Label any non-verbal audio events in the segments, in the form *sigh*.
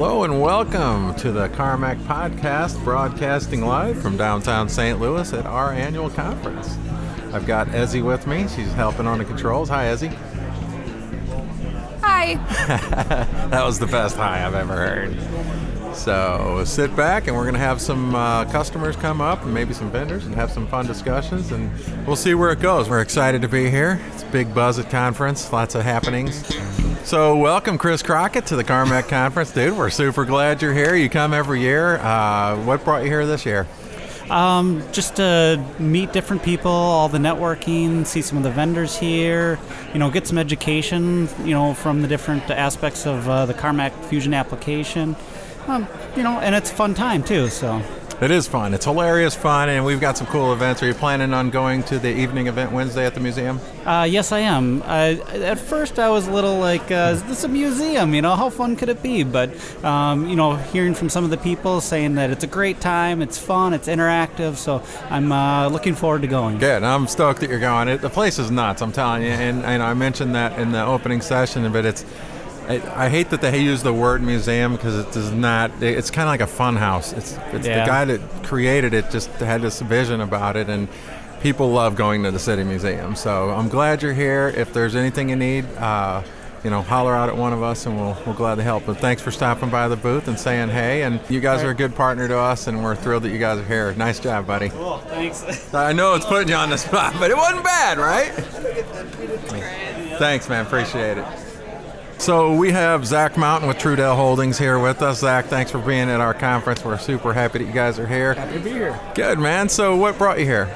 Hello and welcome to the Karmak Podcast, broadcasting live from downtown St. Louis at our annual conference. I've got Ezzy with me. She's helping on the controls. Hi, Ezzy. Hi. *laughs* That was the best hi I've ever heard. So sit back, and we're going to have some uh, customers come up, and maybe some vendors, and have some fun discussions, and we'll see where it goes. We're excited to be here. It's a big buzz at conference, lots of happenings. So welcome, Chris Crockett, to the Karmak *laughs* conference, dude. We're super glad you're here. You come every year. Uh, what brought you here this year? Um, just to meet different people, all the networking, see some of the vendors here, you know, get some education, you know, from the different aspects of uh, the Karmak Fusion application. Um, you know, and it's a fun time too. So It is fun. It's hilarious fun, and we've got some cool events. Are you planning on going to the evening event Wednesday at the museum? Uh, yes, I am. Uh, at first, I was a little like, uh, "Is this a museum? You know, how fun could it be?" But um, you know, hearing from some of the people saying that it's a great time, it's fun, it's interactive, so I'm uh, looking forward to going. Good. I'm stoked that you're going. It, the place is nuts. I'm telling you. And, and I mentioned that in the opening session, but it's. I, I hate that they use the word museum because it does not. It's kind of like a fun house. It's, it's Yeah. the guy that created it just had this vision about it, and people love going to the city museum. So I'm glad you're here. If there's anything you need, uh, you know, holler out at one of us, and we'll we'll gladly help. But thanks for stopping by the booth and saying hey. And you guys are a good partner to us, and we're thrilled that you guys are here. Nice job, buddy. Cool. Thanks. I know it's putting you on the spot, but it wasn't bad, right? Thanks, man. Appreciate it. So we have Zach Mountain with Trudell Holdings here with us. Zach, thanks for being at our conference. We're super happy that you guys are here. Happy to be here. Good, man. So what brought you here?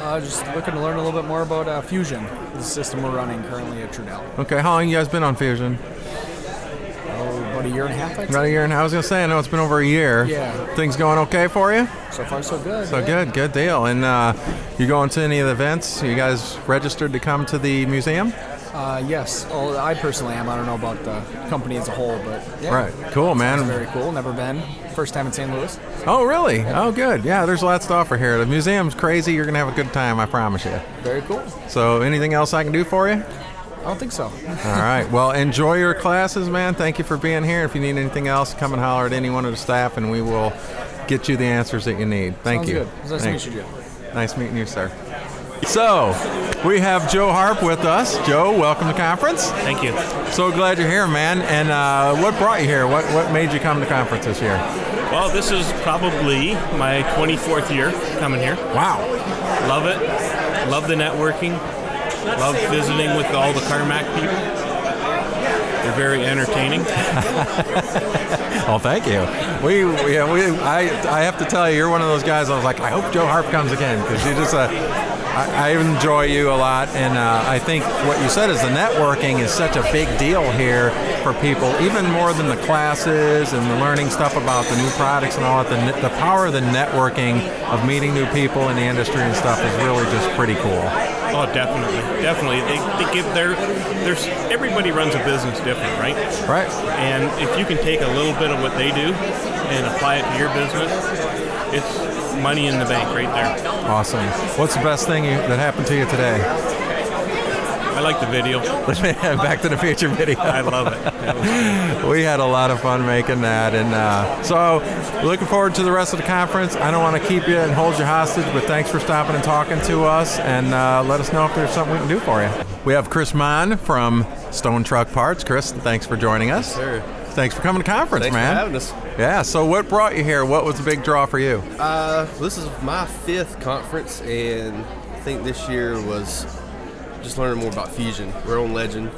Uh, just looking to learn a little bit more about uh, Fusion, the system we're running currently at Trudell. Okay, how long you guys been on Fusion? Oh, about a year and a half, About a year and I was gonna say I know it's been over a year. Yeah. Things going okay for you? So far, so good. So yeah. good, good deal. And uh, you going to any of the events? You guys registered to come to the museum? Uh, yes. Well, I personally am. I don't know about the company as a whole, but yeah. Right. Cool, man. It's very cool. Never been. First time in St. Louis. Oh, really? Oh, good. Yeah, there's a lots to offer here. The museum's crazy. You're going to have a good time, I promise you. Very cool. So, anything else I can do for you? I don't think so. *laughs* All right. Well, enjoy your classes, man. Thank you for being here. If you need anything else, come and holler at any one of the staff, and we will get you the answers that you need. Thank Sounds you. good. Nice Thanks. to meet you. Nice meeting you, sir. So, we have Joe Harp with us. Joe, welcome to conference. Thank you. So glad you're here, man. And uh, what brought you here? What what made you come to conference this year? Well, this is probably my 24th year coming here. Wow. Love it. Love the networking. Love visiting with all the Karmak people. They're very entertaining. *laughs* Oh, thank you. We, we, yeah, we I, I have to tell you, you're one of those guys. I was like, I hope Joe Harp comes again because you just, uh, I, I enjoy you a lot, and uh, I think what you said is the networking is such a big deal here for people, even more than the classes and the learning stuff about the new products and all that. The, the power of the networking of meeting new people in the industry and stuff is really just pretty cool. Oh, definitely, definitely. They, they give their there's everybody runs a business different, right? Right? And if you can take a little bit of what they do and apply it to your business, it's money in the bank right there. Awesome. What's the best thing you, that happened to you today? I like the video. *laughs* Back to the Future video. I love it. It *laughs* we had a lot of fun making that, and uh, so looking forward to the rest of the conference. I don't want to keep you and hold you hostage, but thanks for stopping and talking to us, and uh, let us know if there's something we can do for you. We have Chris Mon from Stone Truck Parts. Chris, thanks for joining us. Sure. Thanks for coming to conference, Thanks man. For having us. Yeah. So, what brought you here? What was the big draw for you? Uh, this is my fifth conference, and I think this year was just learning more about Fusion. We're on Legend,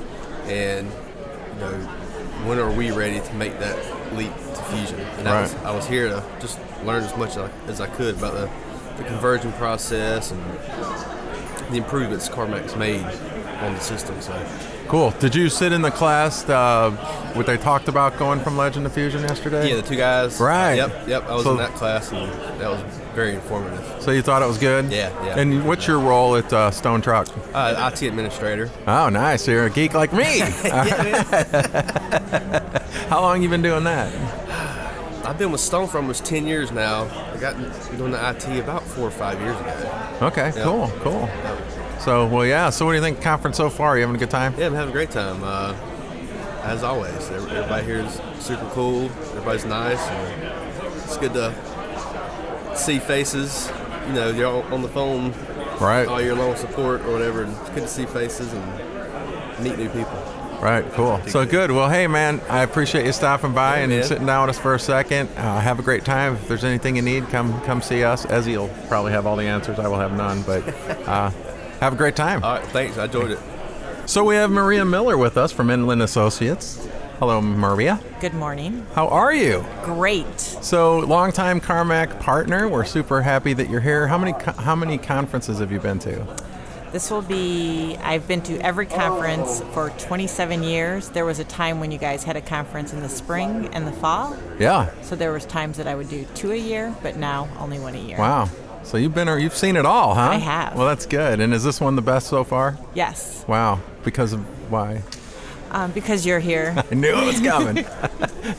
and you know, when are we ready to make that leap to Fusion? And I, was, I was here to just learn as much as I, as I could about the, the conversion process and the improvements Karmak made on the system. So Cool. Did you sit in the class uh, what they talked about going from Legend to Fusion yesterday? yeah, the two guys. Right. Yep. Yep. I was So- in that class, and that was very informative. So you thought it was good? Yeah, yeah. And what's your role at uh, Stone Truck? Uh, IT administrator. Oh, nice. You're a geek like me. *laughs* *laughs* How long you been doing that? I've been with Stone for almost 10 years now. I got doing the IT about four or five years ago. Okay, Yeah. cool, cool. So, well, yeah. So, what do you think conference so far? You having a good time? Yeah, I'm having a great time. Uh, as always, everybody here is super cool. Everybody's nice, and it's good to see faces. You know, you're all on the phone Right. all year long support or whatever, and it's good to see faces and meet new people. Right, cool. So good. Well, hey, man, I appreciate you stopping by Yeah, and man. sitting down with us for a second. Uh, have a great time. If there's anything you need, come come see us. Ezzy will probably have all the answers. I will have none, but uh, have a great time. All right, thanks. I enjoyed it. So we have Maria Miller with us from Inland Associates. Hello, Maria. Good morning. How are you? Great. So, longtime Karmak partner. We're super happy that you're here. How many how many conferences have you been to? This will be, I've been to every conference for 27 years. There was a time when you guys had a conference in the spring and the fall. Yeah. So there was times that I would do two a year, but now only one a year. Wow. So you've been you've seen it all, huh? I have. Well, that's good. And is this one the best so far? Yes, Wow. Because of why? um, because you're here. *laughs* I knew it was coming.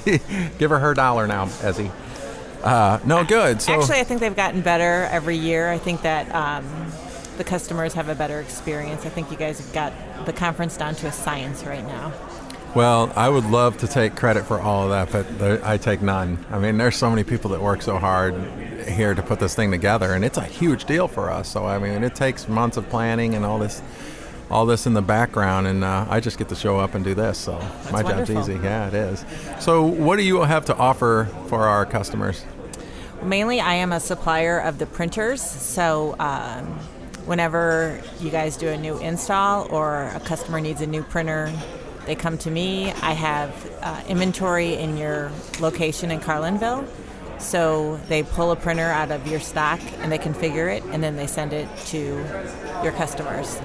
*laughs* Give her her dollar now, Ezzy. Uh, no, good. So Actually, I think they've gotten better every year. I think that um, the customers have a better experience. I think you guys have got the conference down to a science right now. Well, I would love to take credit for all of that, but I take none. I mean, there's so many people that work so hard here to put this thing together, and it's a huge deal for us. So, I mean, it takes months of planning and all this, all this in the background, and uh, I just get to show up and do this. So, my job's easy. Yeah, it is. So, what do you have to offer for our customers? Mainly, I am a supplier of the printers. So, um, whenever you guys do a new install or a customer needs a new printer, they come to me. I have uh, inventory in your location in Carlinville. So, they pull a printer out of your stock and they configure it, and then they send it to your customers.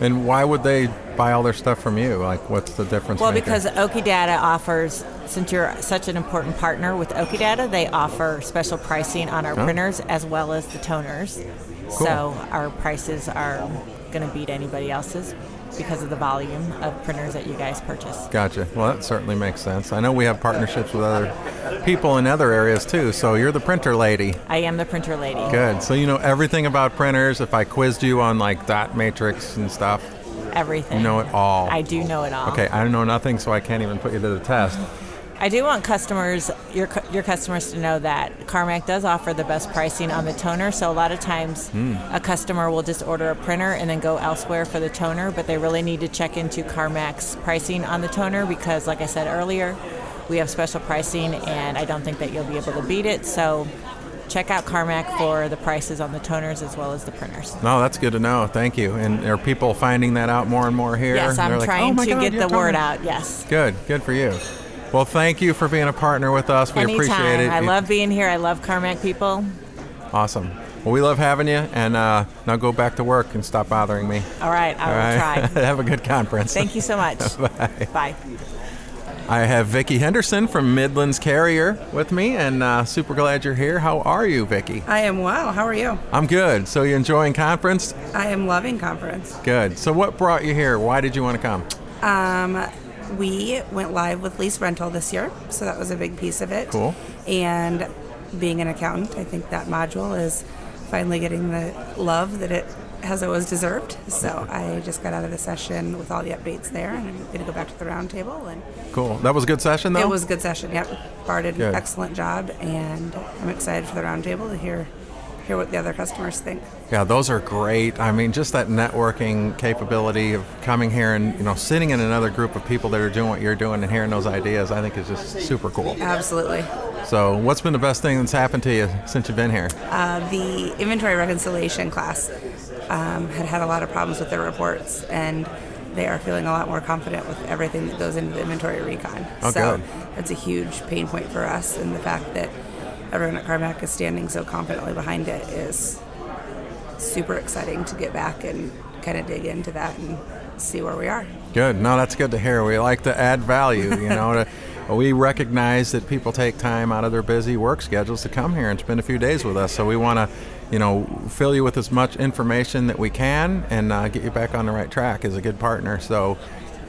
And why would they buy all their stuff from you? Like, what's the difference? Well, maker? because Okidata offers, since you're such an important partner with Okidata, they offer special pricing on our Oh. printers as well as the toners. So our prices are going to beat anybody else's because of the volume of printers that you guys purchase. Gotcha. Well, that certainly makes sense. I know we have partnerships with other people in other areas too. So you're the printer lady. I am the printer lady. Good. So you know everything about printers. If I quizzed you on like dot matrix and stuff, Everything. you know it all. I do know it all. Okay, I know nothing, so I can't even put you to the test. I do want customers, your your customers, to know that Karmak does offer the best pricing on the toner. So a lot of times, Hmm. a customer will just order a printer and then go elsewhere for the toner, but they really need to check into Karmak's pricing on the toner because, like I said earlier, we have special pricing, and I don't think that you'll be able to beat it. So. Check out Karmak for the prices on the toners as well as the printers. No, that's good to know. Thank you. And are people finding that out more and more here? Yes, They're I'm like, trying "Oh to God, get the word out. Yes. Good. Good for you. Well, thank you for being a partner with us. We Anytime. appreciate it. I love being here. I love Karmak people. Awesome. Well, we love having you, and uh, now go back to work and stop bothering me. All right, I All will right. try. *laughs* Have a good conference. Thank you so much. *laughs* Bye. Bye. I have Vicki Henderson from Midlands Carrier with me, and uh, super glad you're here. How are you, Vicki? I am well. How are you? I'm good. So you enjoying conference? I am loving conference. Good. So what brought you here? Why did you want to come? Um, we went live with lease rental this year, so that was a big piece of it. Cool. And being an accountant, I think that module is finally getting the love that it has always deserved. So I just got out of the session with all the updates there, and I'm going to go back to the roundtable. And Cool. That was a good session, though. it was a good session. Yep, Bart did an excellent job, and I'm excited for the roundtable to hear hear what the other customers think. Yeah, those are great. I mean, just that networking capability of coming here and you know sitting in another group of people that are doing what you're doing and hearing those ideas, I think is just super cool. Absolutely. So, what's been the best thing that's happened to you since you've been here? Uh, the inventory reconciliation class um, had had a lot of problems with their reports, and they are feeling a lot more confident with everything that goes into the inventory recon. Oh, so good. that's a huge pain point for us, and the fact that everyone at Karmak is standing so confidently behind it is super exciting to get back and kind of dig into that and see where we are. Good. No, that's good to hear. We like to add value. You know, to, *laughs* we recognize that people take time out of their busy work schedules to come here and spend a few days with us. So we want to, you know, fill you with as much information that we can and uh, get you back on the right track as a good partner. So,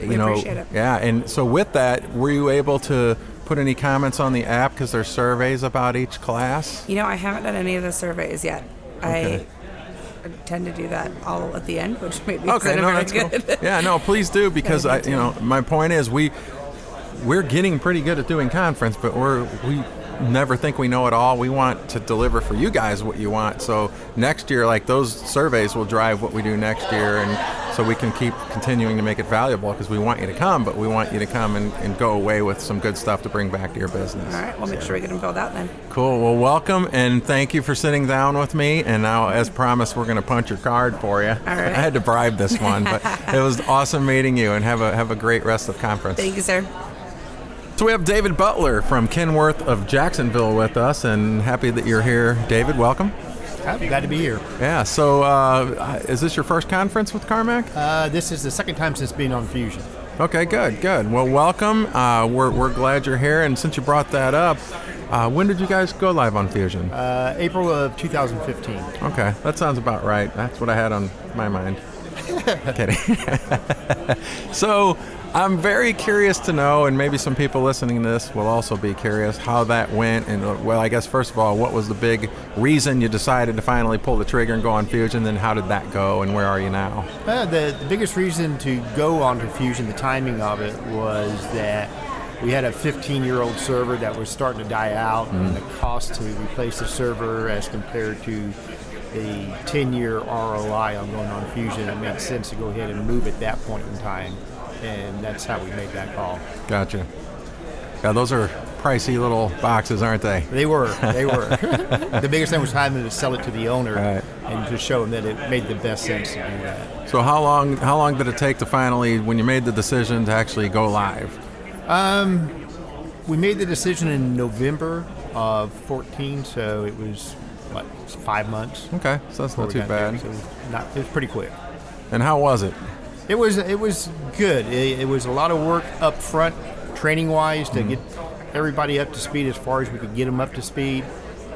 you We know, appreciate it. yeah. And so with that, were you able to put any comments on the app because there's surveys about each class? You know, I haven't done any of the surveys yet. Okay. I tend to do that all at the end, which maybe Okay, no, that's good. cool. Yeah, no, please do because I, you know, my point is we we're getting pretty good at doing conference, but we're we never think we know it all. We want to deliver for you guys what you want. So next year, like those surveys will drive what we do next year, and so we can keep continuing to make it valuable because we want you to come, but we want you to come and, and go away with some good stuff to bring back to your business. All right, we'll make sure we get them filled out then. Cool. Well, welcome and thank you for sitting down with me. And now, as promised, we're going to punch your card for you. right. I had to bribe this one, but *laughs* it was awesome meeting you. And have a have a great rest of the conference. Thank you, sir. So we have David Butler from Kenworth of Jacksonville with us, and happy that you're here, David. Welcome. Happy. Glad to be here. Yeah. So, uh, is this your first conference with Karmak? Uh, this is the second time since being on Fusion. Okay, good, good. Well, welcome. Uh, we're, we're glad you're here. And since you brought that up, uh, when did you guys go live on Fusion? Uh, April of 2015. Okay, that sounds about right. That's what I had on my mind. *laughs* Kidding. *laughs* so, I'm very curious to know, and maybe some people listening to this will also be curious how that went. And, uh, well, I guess first of all, what was the big reason you decided to finally pull the trigger and go on Fusion? Then, how did that go, and where are you now? Uh, the, the biggest reason to go onto Fusion, the timing of it, was that we had a 15 year old server that was starting to die out, and the cost to replace the server as compared to the 10 year ROI on going on Fusion, it makes sense to go ahead and move at that point in time. And that's how we made that call. Gotcha. Yeah, those are pricey little boxes, aren't they? They were. They were. *laughs* the biggest thing was having to sell it to the owner Right. and to show him that it made the best sense to do that. So, how long how long did it take to finally, when you made the decision to actually go live? Um, we made the decision in November of 14, so it was five months. Okay, so that's not too there, bad. so it was not, it was pretty quick. And how was it? It was it was good. It, it was a lot of work up front, training wise, to get everybody up to speed as far as we could get them up to speed.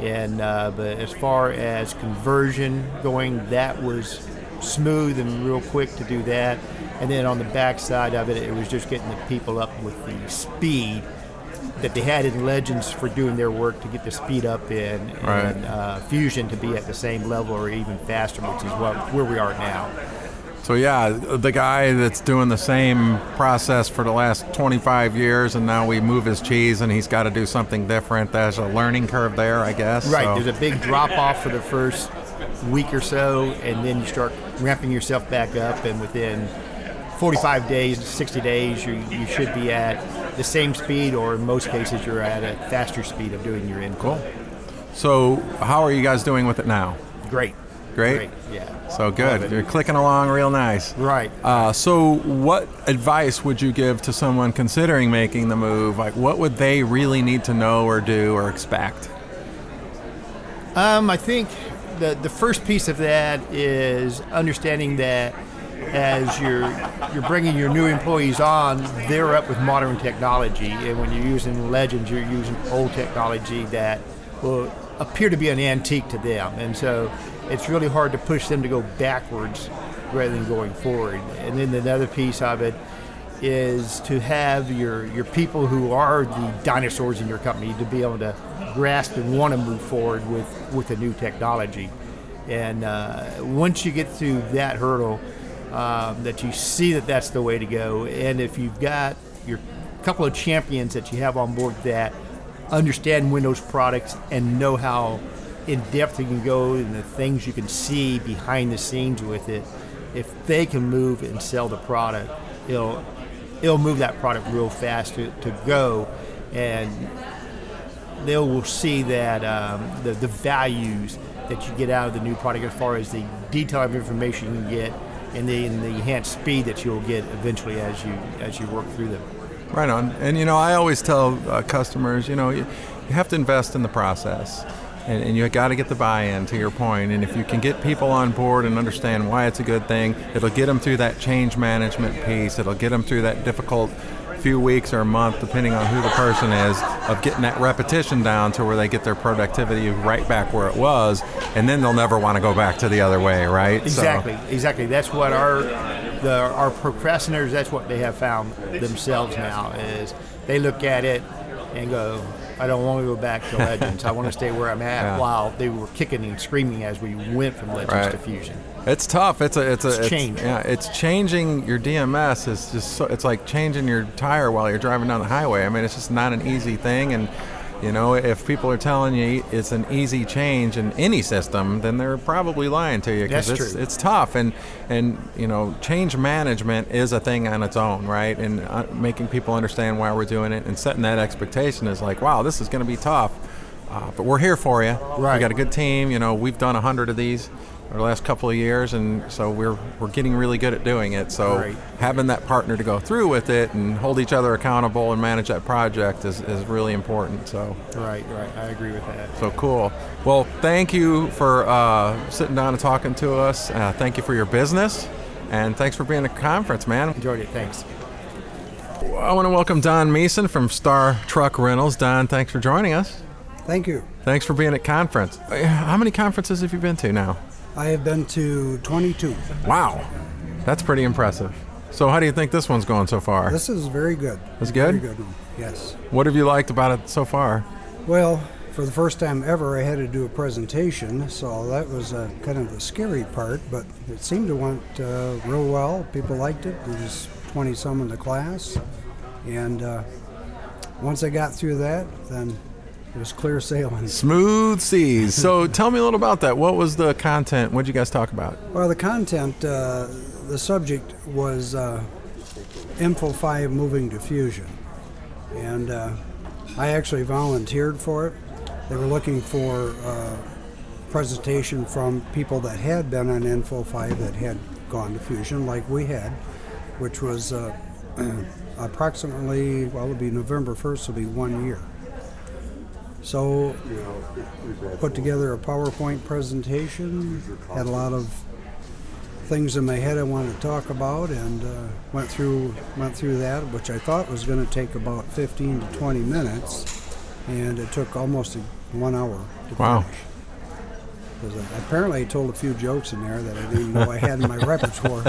And uh, but as far as conversion going, that was smooth and real quick to do that. And then on the back side of it, it was just getting the people up with the speed that they had in Legends for doing their work to get the speed up in, Right. and uh, Fusion to be at the same level or even faster, which is what where we are now. So yeah, the guy that's doing the same process for the last 25 years, and now we move his cheese, and he's got to do something different. There's a learning curve there, I guess. Right. So- There's a big drop off for the first week or so, and then you start ramping yourself back up, and within 45 days, 60 days, you, you should be at the same speed, or in most cases, you're at a faster speed of doing your input. Cool. So how are you guys doing with it now? Great. Great. Yeah. So good. You're clicking along real nice. Right. Uh, so, what advice would you give to someone considering making the move? Like, what would they really need to know or do or expect? Um, I think the the first piece of that is understanding that as you're you're bringing your new employees on, they're up with modern technology, and when you're using Legends, you're using old technology that will appear to be an antique to them, and so it's really hard to push them to go backwards rather than going forward. And then another piece of it is to have your your people who are the dinosaurs in your company to be able to grasp and want to move forward with with the new technology. And uh, once you get through that hurdle, um, that you see that that's the way to go. And if you've got your couple of champions that you have on board that understand Windows products and know how in depth you can go and the things you can see behind the scenes with it, if they can move and sell the product, it'll it'll move that product real fast to, to go, and they will see that um, the the values that you get out of the new product as far as the detail of information you can get and the, and the enhanced speed that you'll get eventually as you as you work through them. Right on. And you know, I always tell uh, customers, you know, you, you have to invest in the process. And, and you got to get the buy-in to your point. And if you can get people on board and understand why it's a good thing, it'll get them through that change management piece. It'll get them through that difficult few weeks or a month, depending on who the person is, of getting that repetition down to where they get their productivity right back where it was, and then they'll never want to go back to the other way, right? So- Exactly, exactly. That's what our the our procrastinators. That's what they have found themselves now is they look at it and go, I don't want to go back to *laughs* Legends. I want to stay where I'm at Yeah. while they were kicking and screaming as we went from Legends Right. to Fusion. It's tough. It's a it's a It's change. Yeah, it's changing your DMS. Is just so, it's like changing your tire while you're driving down the highway. I mean, it's just not an easy thing. And you know, if people are telling you it's an easy change in any system, then they're probably lying to you because it's true. it's tough. And and you know, change management is a thing on its own, right? And uh, making people understand why we're doing it and setting that expectation is like, wow, this is going to be tough. Uh, but we're here for you. Right. We got a good team. You know, we've done a hundred of these the last couple of years, and so we're we're getting really good at doing it. So Right. having that partner to go through with it and hold each other accountable and manage that project is, is really important. So Right, right. I agree with that. so cool. Well, thank you for uh, sitting down and talking to us. Uh, thank you for your business, and thanks for being at the conference, man. Enjoyed it. Thanks. I want to welcome Don Mason from Star Truck Rentals. Don, thanks for joining us. Thank you. Thanks for being at conference. Uh, How many conferences have you been to now? I have been to 22. Wow, that's pretty impressive. So, how do you think this one's going so far? This is very good. It's good? Very good one. Yes. What have you liked about it so far? Well, for the first time ever, I had to do a presentation, so that was uh, kind of the scary part. But it seemed to went uh, real well. People liked it. There was 20 some in the class, and uh, once I got through that, then it was clear sailing. Smooth seas. So, *laughs* tell me a little about that. What was the content? What did you guys talk about? Well, the content, uh, the subject was uh, Info 5 moving to Fusion. And uh, I actually volunteered for it. They were looking for uh, presentation from people that had been on Info 5 that had gone to Fusion, like we had, which was uh, *clears throat* approximately, well, it'll be November 1st, it'll be one year. So, put together a PowerPoint presentation, had a lot of things in my head I wanted to talk about, and uh, went through went through that, which I thought was going to take about 15 to 20 minutes, and it took almost a, one hour to Wow. finish. 'Cause I- apparently, I told a few jokes in there that I didn't know I had in my *laughs* repertoire.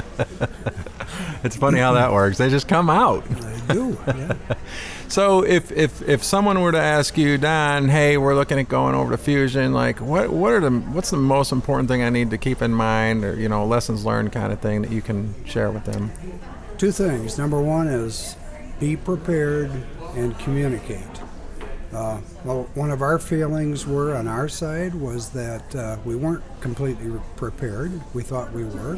It's funny how that works. They just come out. I do, yeah. *laughs* So if, if if someone were to ask you, Don, hey, we're looking at going over to Fusion, like what what are the what's the most important thing I need to keep in mind, or you know, lessons learned kind of thing that you can share with them? Two things. Number one is be prepared and communicate. Uh, well, one of our feelings were on our side was that uh, we weren't completely prepared. We thought we were.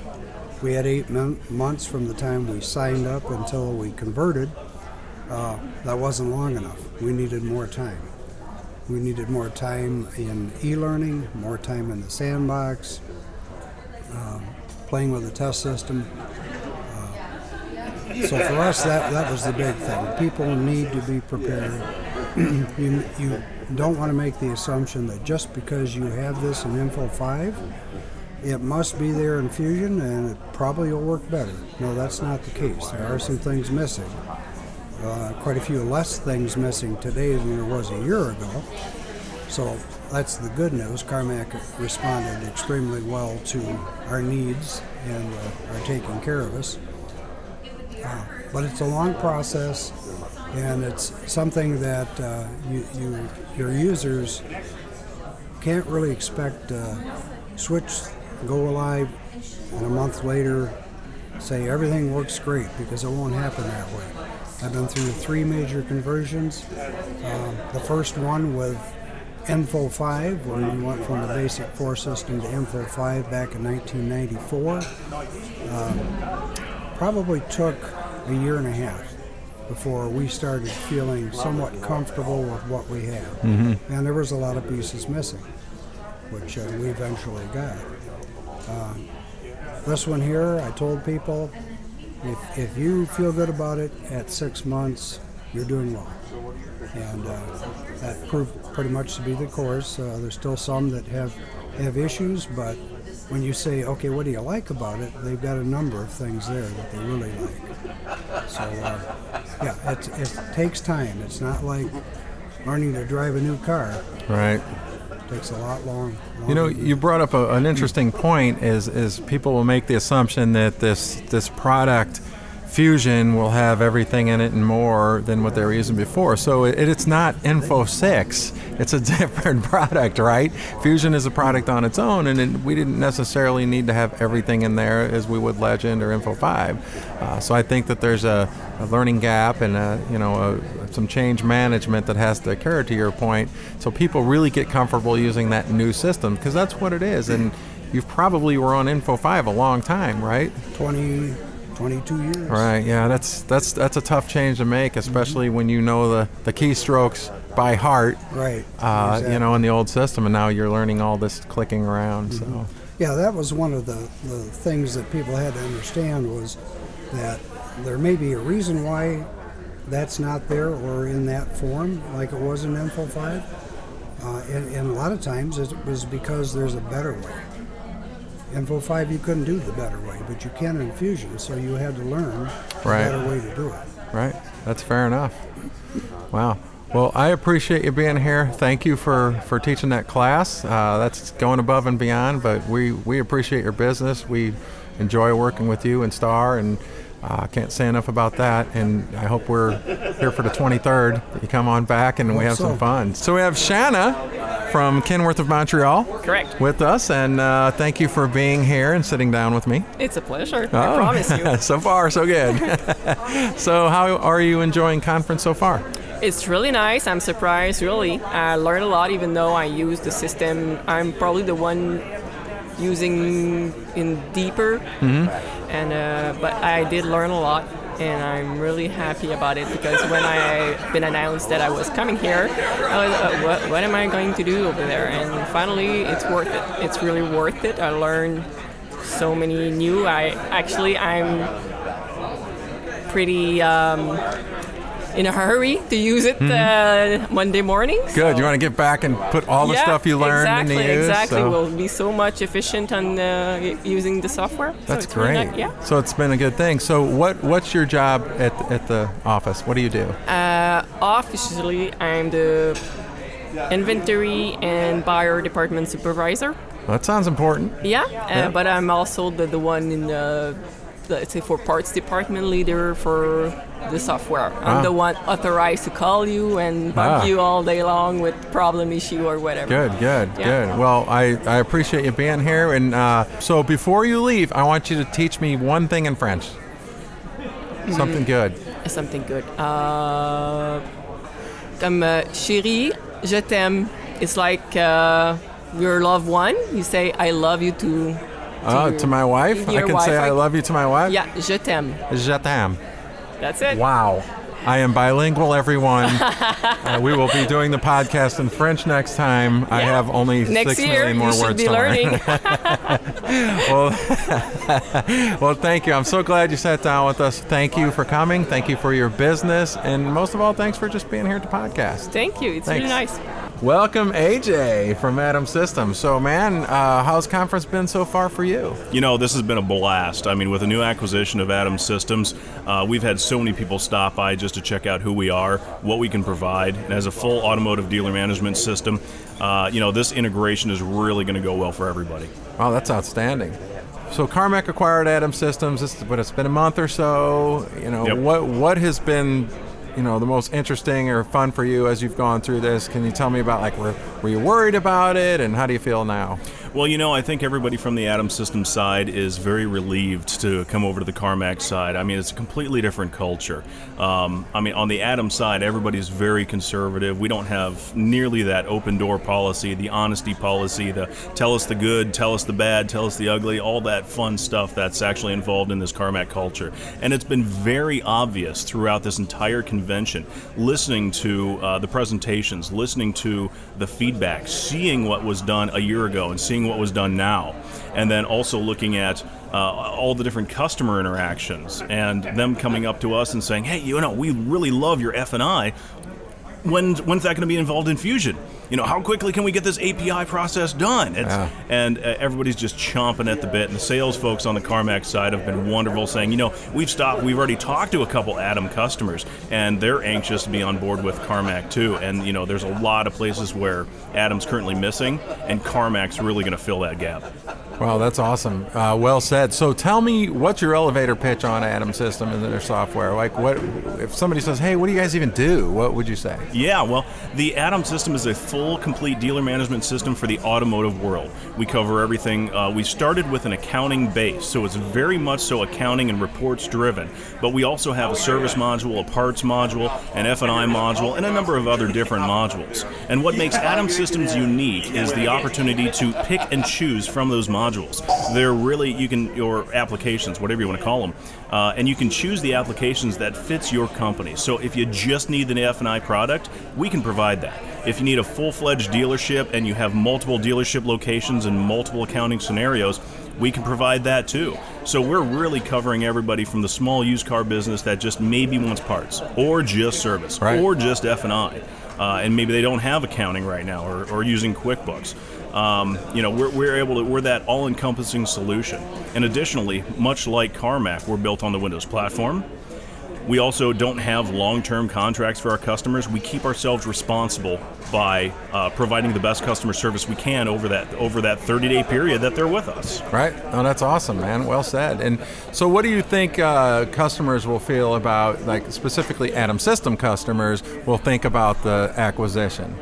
We had eight mon- months from the time we signed up until we converted. Uh, that wasn't long enough. We needed more time. We needed more time in e-learning, more time in the sandbox, uh, playing with the test system. So for us, that, that was the big thing. People need to be prepared. *clears throat* you, you don't want to make the assumption that just because you have this in Info 5, it must be there in Fusion and it probably will work better. No, that's not the case. There are some things missing. Uh, quite a few less things missing today than there was a year ago. So that's the good news. Karmak responded extremely well to our needs and uh, are taking care of us. Uh, but it's a long process, and it's something that uh, you, you, your users can't really expect uh, switch, go live, and a month later say everything works great because it won't happen that way. I've been through three major conversions. Uh, the first one with Info 5 when we went from the basic 4 system to Info 5 back in 1994 probably took a year and a half before we started feeling somewhat comfortable with what we had. And there was a lot of pieces missing, which uh, we eventually got. Uh, this one here, I told people, if, if you feel good about it at six months, you're doing well. And uh, that proved pretty much to be the course. Uh, there's still some that have, have issues, but when you say, okay, what do you like about it? They've got a number of things there that they really like. So, uh, yeah, it, it takes time. It's not like learning to drive a new car. Right. Takes a lot long. You know, you brought up a, an interesting point. Is is people will make the assumption that this this product Fusion will have everything in it and more than what they were using before. So it, it's not Info 6. It's a *laughs* different product, right? Fusion is a product on its own, and it, we didn't necessarily need to have everything in there as we would Legend or Info 5. Uh, so I think that there's a, a learning gap and a, you know a, some change management that has to occur. To your point, so people really get comfortable using that new system because that's what it is. And you've probably were on Info 5 a long time, right? 20, 22 years. Right. Yeah. That's that's that's a tough change to make, especially when you know the the keystrokes by heart. Right. Uh, exactly. You know, in the old system, and now you're learning all this clicking around. So. Yeah, that was one of the, the things that people had to understand was that there may be a reason why that's not there or in that form like it was in Info 5. Uh, and, and a lot of times it was because there's a better way. Info 5 you couldn't do the better way, but you can in Fusion, so you had to learn Right. a better way to do it. Right. That's fair enough. Wow. Well, I appreciate you being here. Thank you for, for teaching that class. Uh, that's going above and beyond, but we, we appreciate your business. We enjoy working with you and Star, and uh, can't say enough about that. And I hope we're here for the 23rd. You come on back and we Hope have some fun. So we have Shanna from Kenworth of Montreal. Correct. With us, and uh, thank you for being here and sitting down with me. It's a pleasure. Oh. I promise you. *laughs* so far, so good. *laughs* so, how are you enjoying conference so far? It's really nice. I'm surprised, really. I learned a lot, even though I use the system. I'm probably the one using in deeper, Mm-hmm. And uh, but I did learn a lot, and I'm really happy about it because when I been announced that I was coming here, I was, uh, what, what am I going to do over there? And finally, it's worth it. It's really worth it. I learned so many new. I actually I'm pretty. Um, in a hurry to use it uh, Monday morning. Mm-hmm. Good. You want to get back and put all the Yeah, stuff you learned exactly, into use. Exactly, so We'll be so much efficient on uh, using the software. So that's really great. yeah. So it's been a good thing. So what what's your job at at the office? What do you do? Uh, officially, I'm the inventory and buyer department supervisor. Well, that sounds important. Yeah, uh, Yeah. but I'm also the, the one in the, let's say, for parts department leader for the software. I'm Ah. the one authorized to call you and bug Ah. you all day long with problem issue or whatever. Good, good, Yeah. good. Well, I, I appreciate you being here. And uh, so before you leave, I want you to teach me one thing in French. Something good. Something good. Uh, comme uh, chérie, je t'aime. It's like uh, your loved one. You say I love you to. Oh, your- to my wife? I can say wife. I love you to my wife? Yeah, je t'aime. Je t'aime. That's it. Wow. I am bilingual, everyone. *laughs* uh, we will be doing the podcast in French next time. I have only Next six year, million more words be to learn. learning. *laughs* *laughs* well, well, thank you. I'm so glad you sat down with us. Thank you for coming. Thank you for your business. And most of all, thanks for just being here at the podcast. Thank you. It's really nice. Welcome, AJ from Adam Systems. So, man, uh, how's conference been so far for you? You know, this has been a blast. I mean, with the new acquisition of Adam Systems, uh, we've had so many people stop by just to check out who we are, what we can provide. And as a full automotive dealer management system, uh, you know, this integration is really going to go well for everybody. Wow, that's outstanding. So Karmak acquired Adam Systems. This, but it's been a month or so. You know Yep. what what has been, you know, the most interesting or fun for you as you've gone through this? Can you tell me about like were were you worried about it and how do you feel now? Well, you know, I think everybody from the Adam System side is very relieved to come over to the Karmak side. I mean, it's a completely different culture. Um, I mean, on the Adam side, everybody's very conservative. We don't have nearly that open door policy, the honesty policy, the tell us the good, tell us the bad, tell us the ugly, all that fun stuff that's actually involved in this Karmak culture. And it's been very obvious throughout this entire convention, listening to uh, the presentations, listening to the feedback, seeing what was done a year ago and seeing what was done now, and then also looking at uh, all the different customer interactions and them coming up to us and saying, "Hey, you know, we really love your F and I. When when's that going to be involved in Fusion?" You know, how quickly can we get this API process done? Yeah. And uh, everybody's just chomping at the bit. And the sales folks on the Karmak side have been wonderful, saying, you know, we've stopped, we've already talked to a couple Adam customers, and they're anxious to be on board with Karmak too. And, you know, there's a lot of places where Adam's currently missing, and Karmak's really going to fill that gap. Wow, that's awesome. Uh, well said. So tell me, what's your elevator pitch on Adam System and their software? Like, what if somebody says, "Hey, what do you guys even do?" What would you say? Yeah, well, the Adam system is a full, complete dealer management system for the automotive world. We cover everything. Uh, we started with an accounting base, so it's very much so accounting and reports driven. But we also have a service module, a parts module, an F&I module, and a number of other different modules. And what makes Adam Systems unique is the opportunity to pick and choose from those modules. They're really you can your applications, whatever you want to call them, uh, and you can choose the applications that fits your company. So if you just need the F&I product, we can provide that. If you need a full-fledged dealership and you have multiple dealership locations and multiple accounting scenarios, we can provide that too. So we're really covering everybody from the small used car business that just maybe wants parts, or just service, Right. or just F&I, uh, and maybe they don't have accounting right now, or, or using QuickBooks. Um, you know, we're, we're able to we're that all-encompassing solution. And additionally, much like Karmak, we're built on the Windows platform. We also don't have long-term contracts for our customers. We keep ourselves responsible by uh, providing the best customer service we can over that over that 30-day period that they're with us. Right. Oh, that's awesome, man. Well said. And so, what do you think uh, customers will feel about, like specifically Adam System customers, will think about the acquisition?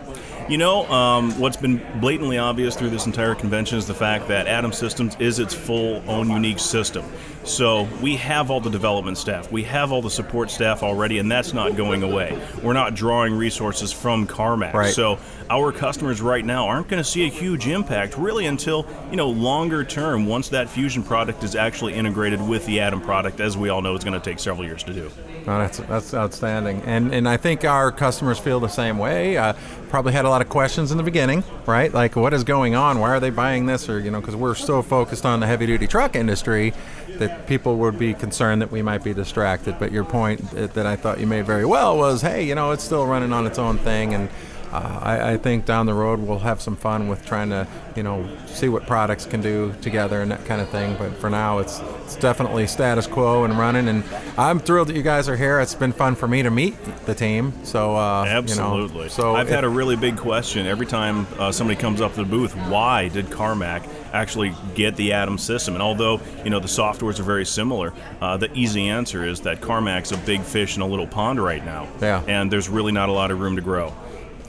You know, um, what's been blatantly obvious through this entire convention is the fact that Adam Systems is its full own unique system. So we have all the development staff, we have all the support staff already, and that's not going away. We're not drawing resources from Karmak. Right. So our customers right now aren't going to see a huge impact really until you know longer term. Once that Fusion product is actually integrated with the Adam product, as we all know, it's going to take several years to do. Oh, that's that's outstanding, and and I think our customers feel the same way. Uh, probably had a lot of questions in the beginning, right? Like, what is going on? Why are they buying this? Or you know, because we're so focused on the heavy duty truck industry that people would be concerned that we might be distracted. But your point that I thought you made very well was, hey, you know, it's still running on its own thing, and uh, I, I think down the road we'll have some fun with trying to, you know, see what products can do together and that kind of thing. But for now, it's it's definitely status quo and running. And I'm thrilled that you guys are here. It's been fun for me to meet the team. So uh, Absolutely. You know, so I've if- had a really big question every time uh, somebody comes up to the booth. Why did Karmak actually get the Adam system? And although you know the softwares are very similar, uh, the easy answer is that Karmak's a big fish in a little pond right now. Yeah. And there's really not a lot of room to grow.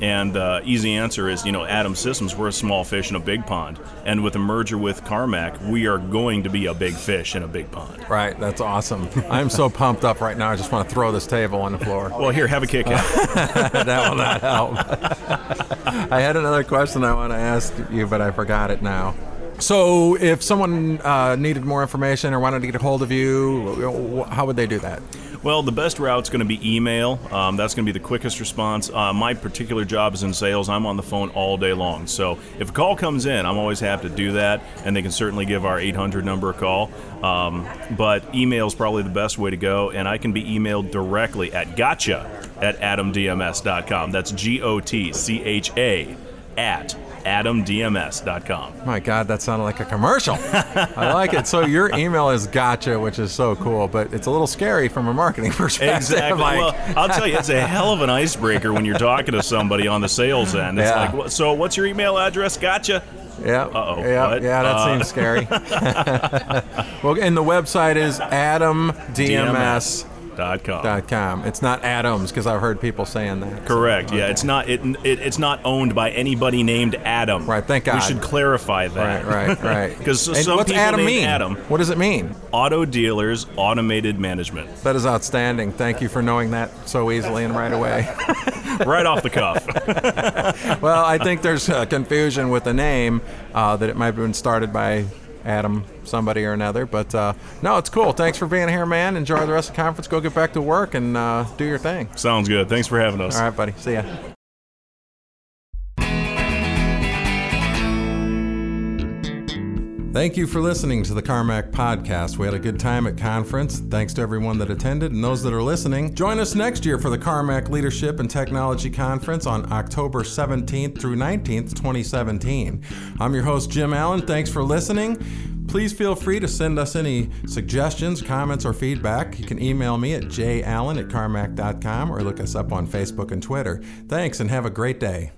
And uh, easy answer is, you know, Adam Systems, we're a small fish in a big pond. And with a merger with Karmak, we are going to be a big fish in a big pond. Right, that's awesome. I'm so pumped up right now. I just want to throw this table on the floor. Well, here, have a Kit Kat. *laughs* that will not help. *laughs* I had another question I want to ask you, but I forgot it now. So, if someone uh, needed more information or wanted to get a hold of you, how would they do that? Well, the best route's going to be email. Um, that's going to be the quickest response. Uh, my particular job is in sales. I'm on the phone all day long. So if a call comes in, I'm always happy to do that, and they can certainly give our 800 number a call. Um, but email is probably the best way to go, and I can be emailed directly at gotcha at adamdms.com. That's G O T C H A at adamdms.com. My God, that sounded like a commercial. *laughs* I like it. So your email is gotcha, which is so cool, but it's a little scary from a marketing *laughs* perspective. Exactly. Like- well, I'll tell you, it's a hell of an icebreaker when you're talking to somebody on the sales end. It's Yeah. like, so what's your email address? Gotcha. Yeah. Uh-oh. Yeah, What? yeah, that Uh, seems scary. *laughs* well, and the website is adamdms.com. Dot com. Dot com. It's not Adams because I've heard people saying that. Correct. Yeah, it's not it, it. It's not owned by anybody named Adam. Right. Thank God. We should clarify that. Right, right, *laughs* right. Because some what's people Adam named mean? Adam. What does it mean? Auto dealers automated management. That is outstanding. Thank you for knowing that so easily and right away. *laughs* right off the *laughs* cuff. well, I think there's uh, confusion with the name uh, that it might have been started by Adam, somebody or another. But uh, no, it's cool. Thanks for being here, man. Enjoy the rest of the conference. Go get back to work and uh, do your thing. Sounds good. Thanks for having us. All right, buddy. See ya. Thank you for listening to the Karmak podcast. We had a good time at conference. Thanks to everyone that attended and those that are listening. Join us next year for the Karmak Leadership and Technology Conference on October 17th through 19th, 2017. I'm your host, Jim Allen. Thanks for listening. Please feel free to send us any suggestions, comments, or feedback. You can email me at jallen at karmak.com or look us up on Facebook and Twitter. Thanks and have a great day.